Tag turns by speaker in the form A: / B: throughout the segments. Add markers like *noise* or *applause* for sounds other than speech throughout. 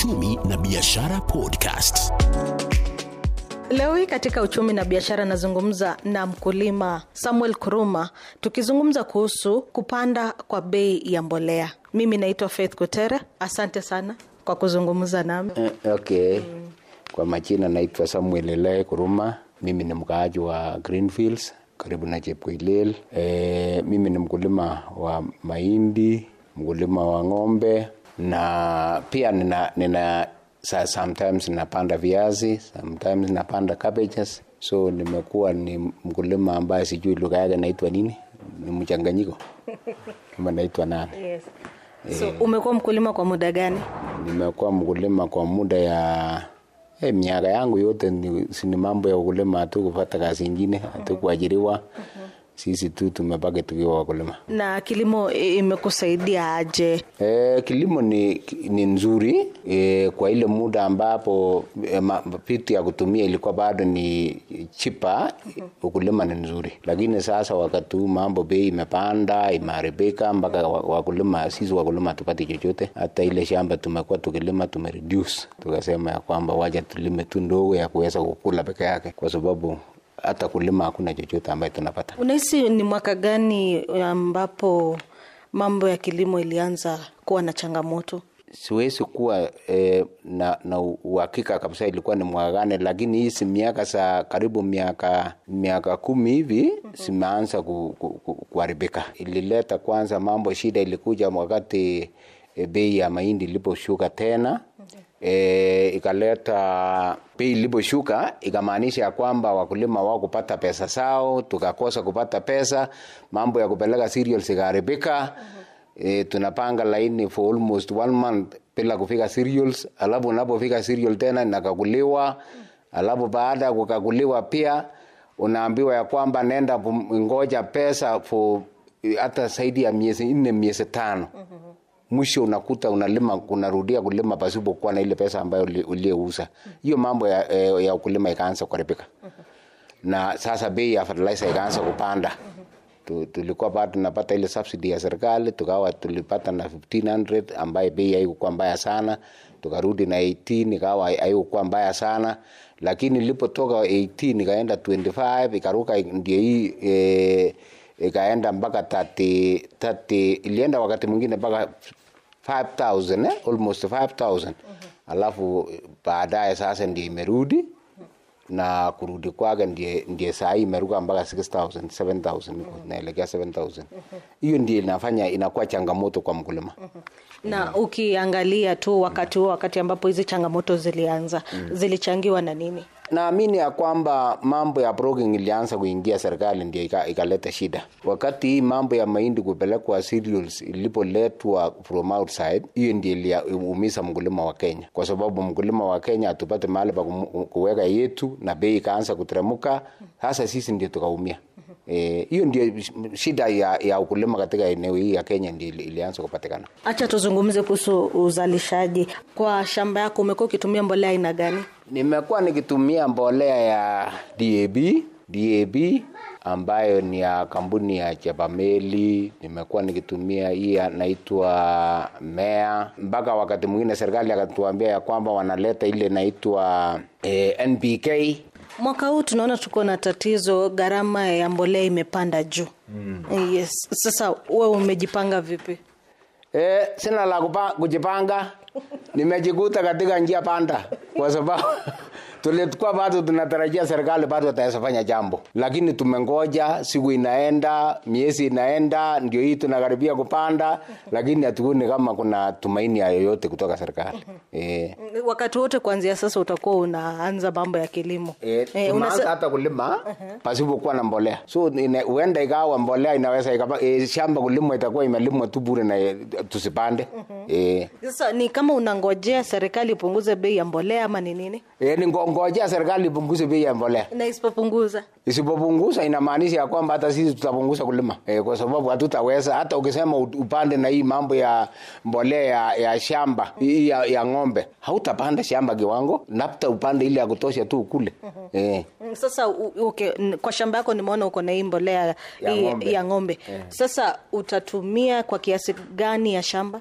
A: Uchumi na Biashara Podcast.
B: Leo hii katika uchumi na biashara nazungumza na mkulima Samuel Kuruma, tukizungumza kuhusu kupanda kwa bei ya mbolea. Mimi naitwa Faith Kutere, asante sana kwa kuzungumza nami.
C: Eh, okay. Kwa majina naitwa Samuel Ele Kuruma. Mimi ni mkaaji wa Greenfields karibu na Chepkoilel. E, mimi ni mkulima wa mahindi, mkulima wa ng'ombe na pia nina, nina sa- sometimes napanda viazi, sometimes napanda cabbages. So nimekuwa ni mkulima ambaye sijui lugha yake naitwa nini, ni mchanganyiko ama naitwa nani.
B: Yes. So, umekuwa mkulima kwa muda gani?
C: nimekuwa mkulima kwa muda ya e, miaka yangu yote ni, si mambo ya ukulima tu kupata kazi ingine hatu kuajiriwa sisi tu tumebaki tukiwa wakulima.
B: Na kilimo imekusaidia aje?
C: E, kilimo ni, ni nzuri. E, kwa ile muda ambapo e, ma- vitu ya kutumia ilikuwa bado ni chipa ukulima ni nzuri, lakini sasa wakati huu mambo bei imepanda imeharibika, mpaka wa- wakulima sisi wakulima tupate chochote. Hata ile shamba tumekuwa tukilima tumereduce, tukasema ya kwamba waja tulime tu ndogo ya kuweza kukula peke yake, kwa sababu hata kulima hakuna chochote ambayo tunapata.
B: Unahisi ni mwaka gani ambapo mambo ya kilimo ilianza kuwa na changamoto?
C: siwezi kuwa eh, na, na uhakika kabisa ilikuwa ni mwaka gani, lakini hizi miaka za karibu miaka miaka kumi hivi zimeanza ku, ku, ku. Ilileta kwanza mambo, shida ilikuja wakati eh, bei ya mahindi iliposhuka tena e, ikaleta bei iliposhuka ikamaanisha ya kwamba wakulima wao kupata pesa sao, tukakosa kupata pesa, mambo ya kupeleka cereals ikaharibika. E, tunapanga laini for almost one month bila kufika cereals, alafu unapofika cereal tena inakaguliwa, alafu baada ya kukaguliwa pia unaambiwa ya kwamba nenda ngoja pesa for hata zaidi ya miezi nne miezi tano mwisho unakuta unalima unarudia kulima pasipokuwa na ile pesa ambayo uliyeuza. Hiyo mambo ya, eh, ya ukulima ikaanza kuharibika na sasa bei ya fertilizer ikaanza kupanda. Tulikuwa bado tunapata ile subsidy ya serikali, tukawa tulipata na 1500 ambaye bei haikuwa mbaya sana, tukarudi na 18 ikawa haikuwa mbaya sana, lakini ilipotoka 18 ikaenda 25 ikaruka ndio hii eh, ikaenda mpaka 30, 30 ilienda wakati mwingine mpaka 5000 eh? almost 5000 alafu baadaye sasa ndio imerudi na kurudi kwake ndiye, ndiye saa hii imeruka mpaka 6000 7000 naelekea 7000 hiyo ndio inafanya inakuwa changamoto kwa mkulima
B: Na ukiangalia tu wakati huo, wakati ambapo hizi changamoto zilianza, zilichangiwa na nini?
C: Naamini ya kwamba mambo ya broking ilianza kuingia serikali ndio ikaleta shida. Wakati hii mambo ya mahindi kupelekwa cereals ilipoletwa from outside hiyo ndio iliumiza mkulima wa kenya. Kwa sababu mkulima wa kenya hatupate mahali pa kuweka yetu na bei ikaanza kuteremuka sasa sisi ndio tukaumia. Hiyo e, ndio shida ya, ya ukulima katika eneo hii ya kenya ndio ili- ilianza kupatikana.
B: Acha tuzungumze kuhusu uzalishaji. Kwa shamba yako umekuwa ukitumia mbolea aina gani?
C: Nimekuwa nikitumia mbolea ya DAB DAB ambayo ni ya kampuni ya Chepameli. Nimekuwa nikitumia hii anaitwa Mea, mpaka wakati mwingine serikali akatuambia ya kwamba wanaleta ile inaitwa eh, NPK.
B: Mwaka huu tunaona tuko na tatizo, gharama ya mbolea imepanda juu. Yes. Sasa wewe umejipanga vipi?
C: Eh, sina la kujipanga, nimejikuta katika njia panda kwa sababu tulikuwa bado tunatarajia serikali bado wataweza fanya jambo, lakini tumengoja, siku inaenda, miezi inaenda, ndio hii tunakaribia kupanda, lakini hatuoni kama kuna tumaini ya yoyote kutoka serikali. *laughs* Eh.
B: wakati wote kuanzia sasa utakuwa unaanza mambo ya kilimo.
C: E,
B: Eh,
C: tunaanza hata kulima pasipokuwa na mbolea. So huenda ikawa mbolea inaweza ikapa, e, shamba kulimwa itakuwa imelimwa tu bure na e, tusipande. E,
B: sasa ni kama unangojea serikali ipunguze bei ya mbolea ama ni nini?
C: E, ni ngo- ngojea serikali ipunguze bei ya mbolea.
B: Na isipopunguza.
C: Isipopunguza inamaanisha ya kwamba hata sisi tutapunguza kulima. E, kwa sababu hatutaweza hata ukisema upande na hii mambo ya mbolea ya, ya shamba hii ya, ya ng'ombe hautapanda shamba kiwango labda upande ile ya kutosha tu kule e.
B: Sasa okay, kwa shamba yako nimeona uko na hii mbolea
C: Ya ng'ombe.
B: ya ng'ombe. Sasa utatumia kwa kiasi gani ya shamba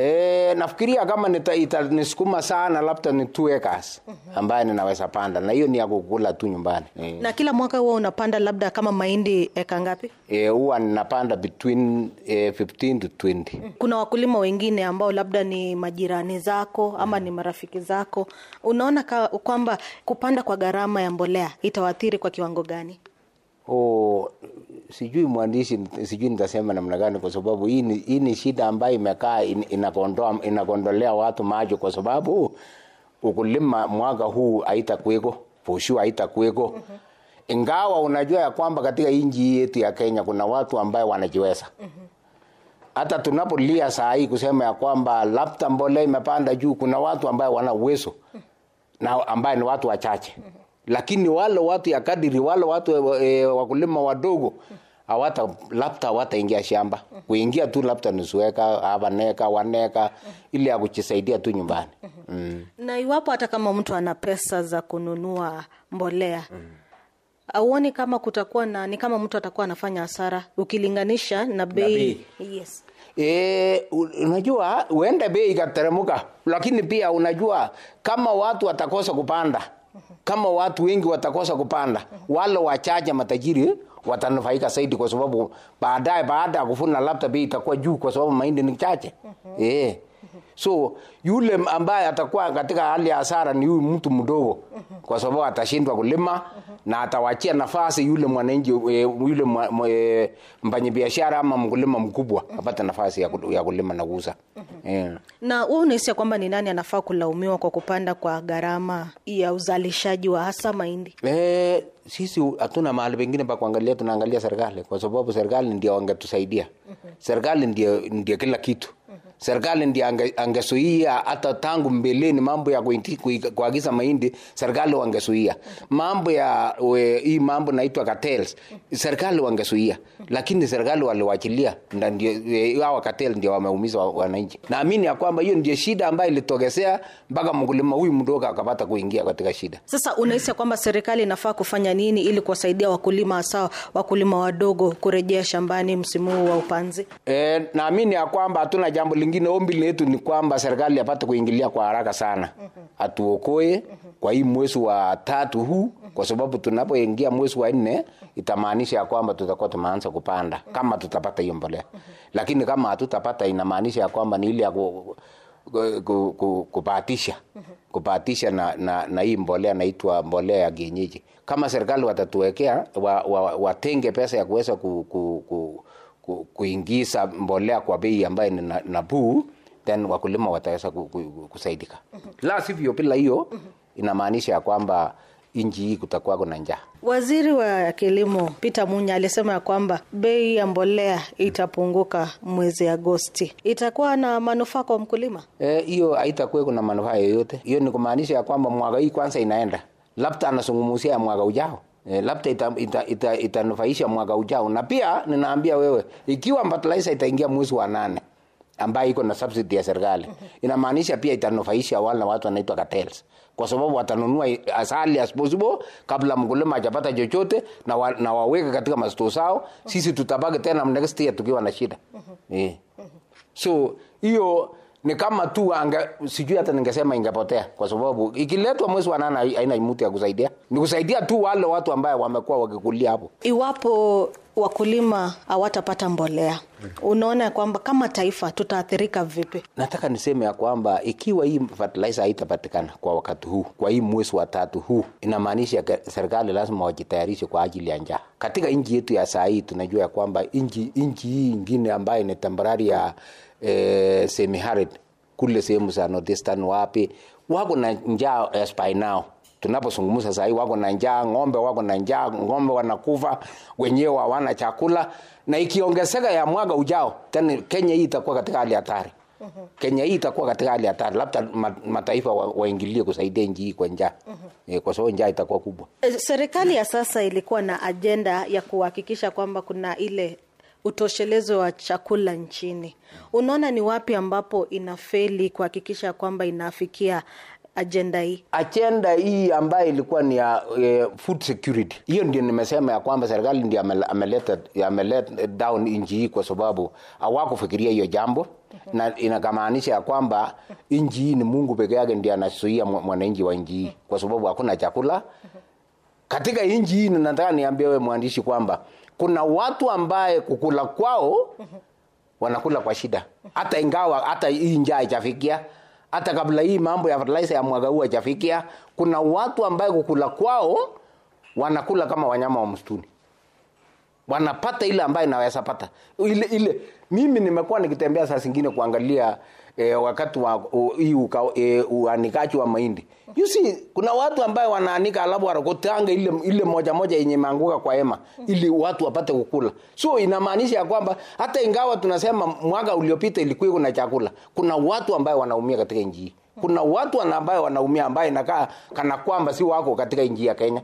C: E, nafikiria kama nita- itanisukuma sana labda ni two acres ambaye ninaweza panda. Na hiyo ni ya kukula tu nyumbani. E.
B: na kila mwaka huwa unapanda labda kama mahindi eka ngapi?
C: E, ninapanda between e, 15 to 20
B: kuna wakulima wengine ambao labda ni majirani zako ama ni marafiki zako. Unaona kwamba kupanda kwa gharama ya mbolea itawaathiri kwa kiwango gani?
C: O sijui mwandishi sijui nitasema namna gani kwa sababu hii ni, hii ni shida ambayo imekaa in, inakondoa inakondolea watu macho kwa sababu ukulima mwaka huu haitakuweko poshu haitakuweko. Ingawa unajua ya kwamba katika nchi yetu ya Kenya kuna watu ambaye wanajiweza. Hata tunapolia saa hii kusema ya kwamba labda mbolea imepanda juu, kuna watu ambaye wana uwezo. Na ambaye ni watu wachache, lakini wale watu ya kadiri, wale watu e, wakulima wadogo hawata labda hawataingia shamba, kuingia tu labda nusu eka, havaneka waneka, ili ya tu nyumbani mm.
B: na iwapo hata kama mtu ana pesa za kununua mbolea auoni kama kutakuwa na ni kama mtu atakuwa anafanya hasara ukilinganisha na bei yes.
C: E, unajua huenda bei ikateremuka, lakini pia unajua kama watu watakosa kupanda, kama watu wengi watakosa kupanda, wale wachache matajiri watanufaika zaidi, kwa sababu baadaye, baada ya kuvuna, labda bei itakuwa juu, kwa sababu mahindi ni chache eh. So yule ambaye atakuwa katika hali ya hasara ni huyu mtu mdogo, kwa sababu atashindwa kulima na atawachia nafasi yule mwananchi e, yule e, mfanyabiashara ama mkulima mkubwa apate nafasi ya kulima na kuuza eh.
B: na huu unahisi ya kwamba ni nani anafaa kulaumiwa kwa kupanda kwa gharama ya uzalishaji wa hasa mahindi
C: Eh, sisi hatuna mahali pengine pa kuangalia, tunaangalia serikali kwa sababu serikali ndio wangetusaidia. Serikali ndio, ndio kila kitu. Serikali ndi ange, angezuia hata tangu mbeleni mambo ya kuagiza mahindi, serikali wangesuia mambo ya we, hii mambo naitwa cartels, serikali wangesuia lakini serikali waliwachilia, ndio hawa cartel ndio wameumiza wananchi. Naamini ya kwamba hiyo ndio shida ambayo ilitokezea mpaka mkulima huyu mdogo akapata kuingia katika shida.
B: sasa unahisi kwamba serikali inafaa kufanya nini ili kuwasaidia wakulima hasa wakulima wadogo kurejea shambani msimu huu wa upanzi
C: E, naamini ya kwamba hatuna jambo lingine. Ombi letu ni kwamba serikali apate kuingilia kwa haraka sana, atuokoe kwa hii mwezi wa tatu huu, kwa sababu tunapoingia mwezi wa nne itamaanisha ya kwamba tutakuwa tumeanza kupanda kama tutapata hiyo mbolea, lakini kama hatutapata inamaanisha ya kwamba ni ile ya ku, ku, ku, ku, kubahatisha kubahatisha na, na, na hii mbolea naitwa mbolea ya kienyeji. Kama serikali watatuwekea wa, wa, watenge pesa ya kuweza ku, ku, ku, ku, kuingiza mbolea kwa bei ambayo ni na- nafuu, then wakulima wataweza ku, ku, ku- kusaidika. La sivyo, bila hiyo inamaanisha ya kwamba nchi hii kutakuwa kuna njaa.
B: Waziri wa Kilimo Peter Munya alisema ya kwamba bei ya mbolea itapunguka mwezi Agosti. Itakuwa na manufaa kwa mkulima?
C: hiyo? E, haitakuwa kuna manufaa yoyote. Hiyo ni kumaanisha ya kwamba mwaka hii kwanza inaenda, labda anazungumzia ya mwaka ujao. Eh, labda itanufaisha ita, ita, ita mwaka ujao, na pia ninaambia wewe, ikiwa fertilizer itaingia mwezi wa nane ambayo iko na subsidy ya serikali, inamaanisha pia itanufaisha wale watu wanaitwa cartels, kwa sababu watanunua as early as possible kabla mkulima hajapata chochote na, wa, na waweke katika masto zao. Sisi tutabaki tena next year tukiwa na shida. Yeah. So hiyo ni kama tu sijui hata ningesema ingepotea, kwa sababu ikiletwa mwezi wa nane haina mtu ya kusaidia, ni kusaidia tu wale watu ambaye wamekuwa wakikulia hapo.
B: Iwapo wakulima hawatapata mbolea, unaona kwamba kama taifa tutaathirika vipi?
C: nataka niseme ya kwamba ikiwa hii fertilizer haitapatikana kwa wakati huu kwa hii mwezi wa tatu huu inamaanisha serikali lazima wajitayarishe kwa ajili ya njaa katika nchi yetu ya saa hii tunajua ya kwamba nchi hii ingine ambayo ni temporary ya eh, semi arid kule sehemu za northeastern wapi wako na njaa as by now tunapozungumza sahii wako na njaa ng'ombe wako na njaa ng'ombe wanakufa wenyewe hawana chakula. Na ikiongezeka ya mwaka ujao tena kenya hii itakuwa katika hali hatari. Kenya hii itakuwa katika hali hatari. Labda mataifa mataifa wa- waingilie kusaidia nchi hii kwa njaa. E, kwa sababu njaa itakuwa kubwa.
B: Eh, Serikali ya sasa ilikuwa na ajenda ya kuhakikisha kwamba kuna ile utoshelezo wa chakula nchini. Unaona ni wapi ambapo inafeli kuhakikisha kwamba inafikia ajenda hii?
C: ajenda hii ambayo ilikuwa ni ya eh, food security. Hiyo ndio nimesema ya kwamba serikali ndio ameleta ameleta down nchi hii kwa sababu hawakufikiria hiyo jambo. Na inakamaanisha ya kwamba nchi hii ni mungu peke yake ndiye anasuia mwananchi wa nchi hii kwa sababu hakuna chakula. Katika nchi hii nataka niambie wewe mwandishi kwamba kuna watu ambaye kukula kwao wanakula kwa shida. Hata ingawa hata hii njaa ijafikia hata kabla hii mambo ya fertilizer ya mwaka huu hajafikia, kuna watu ambaye kukula kwao wanakula kama wanyama wa msituni. Wanapata ile ambayo inaweza pata. Ile ile mimi nimekuwa nikitembea saa zingine kuangalia eh, wakati wa hii eh, uanikaji wa mahindi. You see kuna watu ambayo wanaanika alafu wanakotanga ile ile moja moja yenye imeanguka kwa hema ili watu wapate kukula. So inamaanisha ya kwamba hata ingawa tunasema mwaka uliopita ilikuwa kuna chakula kuna watu ambayo wanaumia katika nchi kuna watu ambayo wanaumia ambayo inakaa kana kwamba si wako katika nchi ya Kenya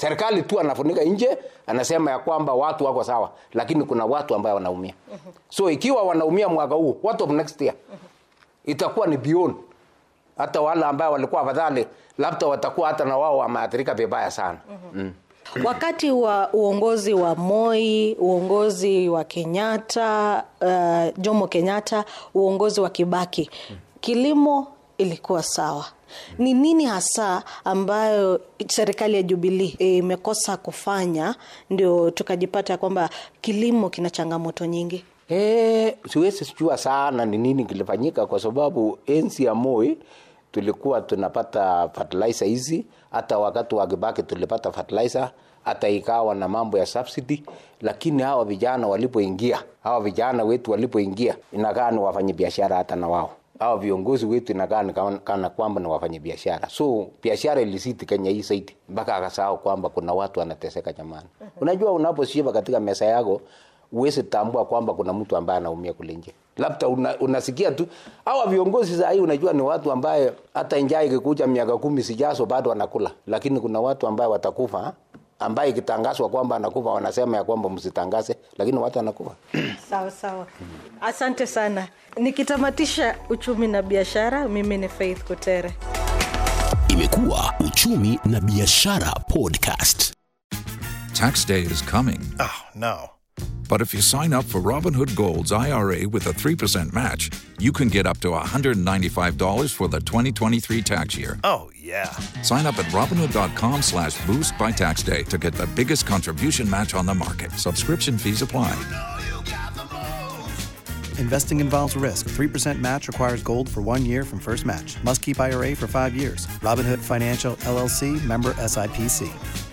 C: serikali tu anafunika nje anasema ya kwamba watu wako sawa lakini kuna watu ambao wanaumia. So ikiwa wanaumia mwaka huu what of next year? Itakuwa ni beyond. Hata wale ambao walikuwa afadhali labda watakuwa hata na wao wameathirika vibaya sana. Mm.
B: Wakati wa uongozi wa Moi, uongozi wa Kenyatta, uh, Jomo Kenyatta, uongozi wa Kibaki, kilimo ilikuwa sawa. Ni nini hasa ambayo serikali ya Jubilii imekosa imekosa kufanya ndio tukajipata kwamba kilimo kina changamoto nyingi?
C: E, siwezi jua sana ni nini kilifanyika kwa sababu enzi ya Moi tulikuwa tunapata fertilizer hizi, hata wakati wa Kibaki tulipata fertilizer, hata ikawa na mambo ya subsidy, lakini hawa vijana walipoingia, hawa vijana wetu walipoingia, inakaa ni wafanye biashara hata na wao hawa viongozi wetu inakaa kana- kana kwamba ni wafanya biashara, so biashara ilisiti Kenya hii saiti mpaka akasahau kwamba kuna watu wanateseka jamani. *laughs* Unajua, unaposhiba katika meza yako uwezi tambua kwamba kuna mtu ambaye anaumia kule nje. Labda una, unasikia tu hawa viongozi saa hii unajua ni watu ambaye hata njaa ikikuja miaka kumi sijazo bado wanakula. Lakini kuna watu ambaye watakufa ambaye ikitangazwa kwamba anakufa wanasema ya kwamba msitangaze lakini watu wanakufa *clears throat*
B: Sawa sawa, asante sana. Nikitamatisha uchumi na biashara, mimi ni Faith Kutere.
A: Imekuwa uchumi na biashara podcast.
D: Tax day is coming.
E: Oh, no.
D: But if you sign up for Robinhood Gold's IRA with a 3% match, you can get up to $195 for the 2023 tax year.
E: Oh, yeah.
D: Sign up at Robinhood.com slash boost by tax day to get the biggest contribution match on the market. Subscription fees apply.
F: Investing involves risk. 3% match requires gold for one year from first match. Must keep IRA for five years. Robinhood Financial LLC member SIPC.